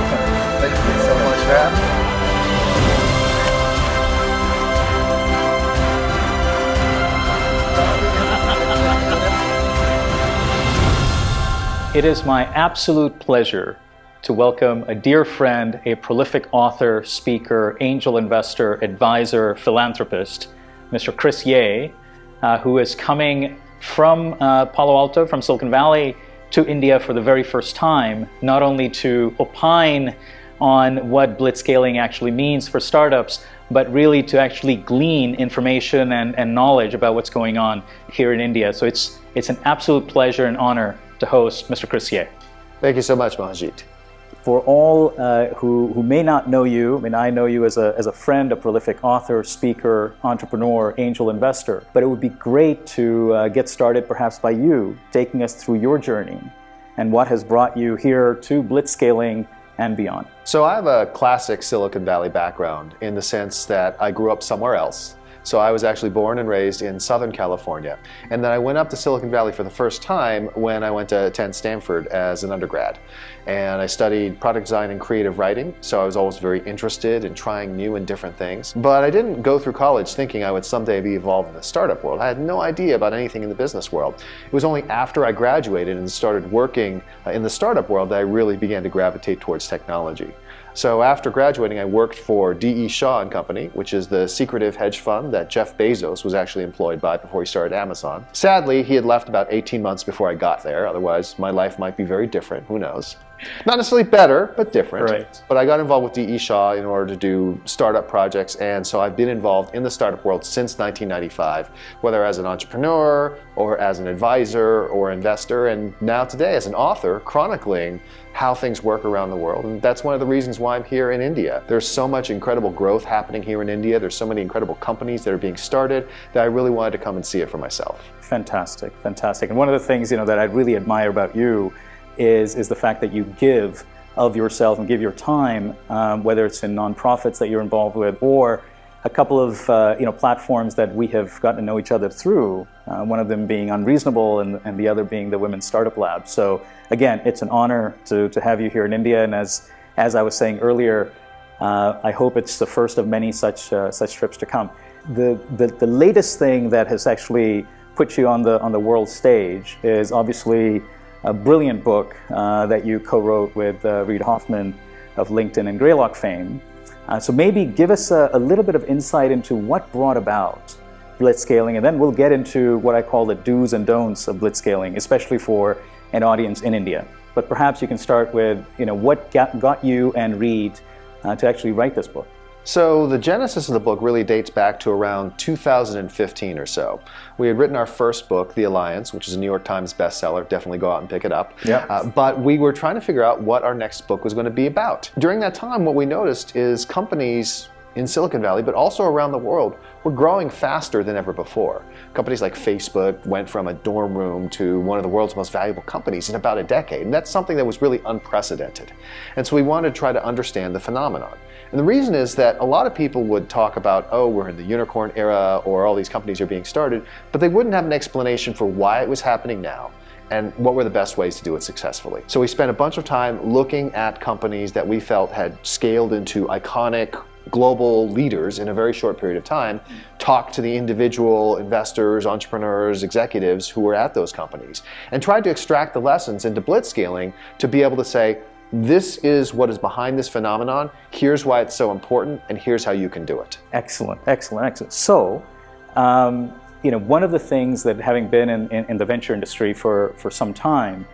welcome. Thank you so much for having me. It is my absolute pleasure to welcome a dear friend, a prolific author, speaker, angel investor, advisor, philanthropist, Mr. Chris Yeh, uh, who is coming from uh, Palo Alto, from Silicon Valley, to India for the very first time, not only to opine on what blitzscaling actually means for startups, but really to actually glean information and, and knowledge about what's going on here in India. So it's, it's an absolute pleasure and honor to host Mr. Chris Yeh. Thank you so much, Manjit. For all uh, who, who may not know you, I mean, I know you as a, as a friend, a prolific author, speaker, entrepreneur, angel investor, but it would be great to uh, get started perhaps by you taking us through your journey and what has brought you here to blitzscaling and beyond. So I have a classic Silicon Valley background in the sense that I grew up somewhere else so I was actually born and raised in Southern California. And then I went up to Silicon Valley for the first time when I went to attend Stanford as an undergrad. And I studied product design and creative writing, so I was always very interested in trying new and different things. But I didn't go through college thinking I would someday be involved in the startup world. I had no idea about anything in the business world. It was only after I graduated and started working uh, in the startup world that I really began to gravitate towards technology. So after graduating, I worked for D.E. Shaw and Company, which is the secretive hedge fund that Jeff Bezos was actually employed by before he started Amazon. Sadly, he had left about 18 months before I got there. Otherwise, my life might be very different. Who knows? Not necessarily better, but different. Right. But I got involved with D.E. Shaw in order to do startup projects, and so I've been involved in the startup world since 1995, whether as an entrepreneur or as an advisor or investor, and now today as an author chronicling how things work around the world. And that's one of the reasons why I'm here in India. There's so much incredible growth happening here in India. There's so many incredible companies that are being started that I really wanted to come and see it for myself. Fantastic, fantastic. And one of the things you know that I really admire about you is, is the fact that you give of yourself and give your time, um, whether it's in nonprofits that you're involved with or a couple of uh, you know platforms that we have gotten to know each other through. Uh, one of them being Unreasonable, and, and the other being the Women's Startup Lab. So again, it's an honor to, to have you here in India. And as as I was saying earlier, uh, I hope it's the first of many such uh, such trips to come. The, the the latest thing that has actually put you on the on the world stage is obviously a brilliant book uh, that you co-wrote with uh, Reid Hoffman of LinkedIn and Greylock fame. Uh, so maybe give us a, a, little bit of insight into what brought about blitzscaling, and then we'll get into what I call the do's and don'ts of blitzscaling, especially for an audience in India. But perhaps you can start with, you know, what got, got you and Reid uh, to actually write this book. So the genesis of the book really dates back to around 2015 or so. We had written our first book, The Alliance, which is a New York Times bestseller. Definitely go out and pick it up. Yeah. Uh, but we were trying to figure out what our next book was going to be about. During that time, what we noticed is companies in Silicon Valley, but also around the world, were growing faster than ever before. Companies like Facebook went from a dorm room to one of the world's most valuable companies in about a decade, and that's something that was really unprecedented. And so we wanted to try to understand the phenomenon. And the reason is that a lot of people would talk about, oh, we're in the unicorn era or all these companies are being started, but they wouldn't have an explanation for why it was happening now and what were the best ways to do it successfully. So we spent a bunch of time looking at companies that we felt had scaled into iconic global leaders in a very short period of time, talked to the individual investors, entrepreneurs, executives who were at those companies, and tried to extract the lessons into blitzscaling to be able to say, this is what is behind this phenomenon. Here's why it's so important, and here's how you can do it. Excellent, excellent, excellent. So, um, you know, one of the things that having been in, in, in the venture industry for, for some time,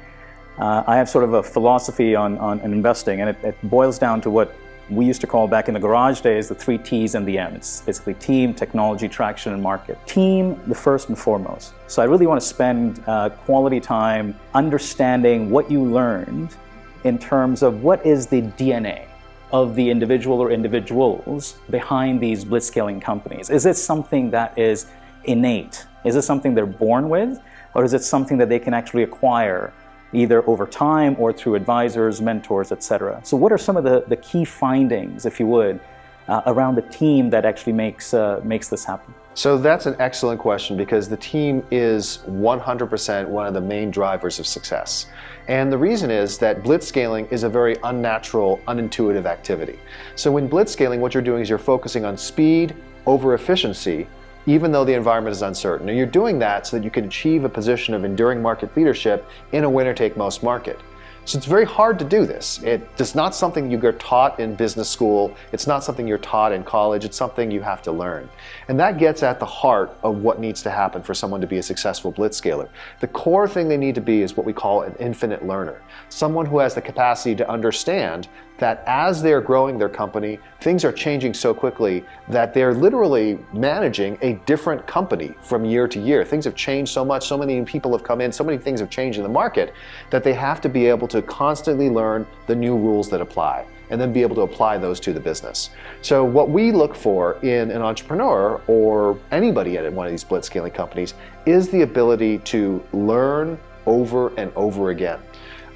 uh, I have sort of a philosophy on, on, on investing, and it, it, boils down to what we used to call back in the garage days the three T's and the M. It's basically team, technology, traction, and market. Team, the first and foremost. So I really want to spend uh, quality time understanding what you learned in terms of what is the DNA of the individual or individuals behind these blitzscaling companies. Is it something that is innate? Is it something they're born with? Or is it something that they can actually acquire either over time or through advisors, mentors, etc.? So what are some of the, the key findings, if you would, uh, around the team that actually makes uh, makes this happen? So that's an excellent question because the team is 100% one of the main drivers of success. And the reason is that blitzscaling is a very unnatural, unintuitive activity. So when blitzscaling, what you're doing is you're focusing on speed over efficiency, even though the environment is uncertain. And you're doing that so that you can achieve a position of enduring market leadership in a winner take most market. So it's very hard to do this. It's not something you get taught in business school. It's not something you're taught in college. It's something you have to learn. And that gets at the heart of what needs to happen for someone to be a successful blitzscaler. The core thing they need to be is what we call an infinite learner. Someone who has the capacity to understand that as they're growing their company, things are changing so quickly that they're literally managing a different company from year to year. Things have changed so much, so many people have come in, so many things have changed in the market that they have to be able to constantly learn the new rules that apply and then be able to apply those to the business. So, what we look for in an entrepreneur or anybody at one of these blitzscaling companies is the ability to learn over and over again.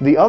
The other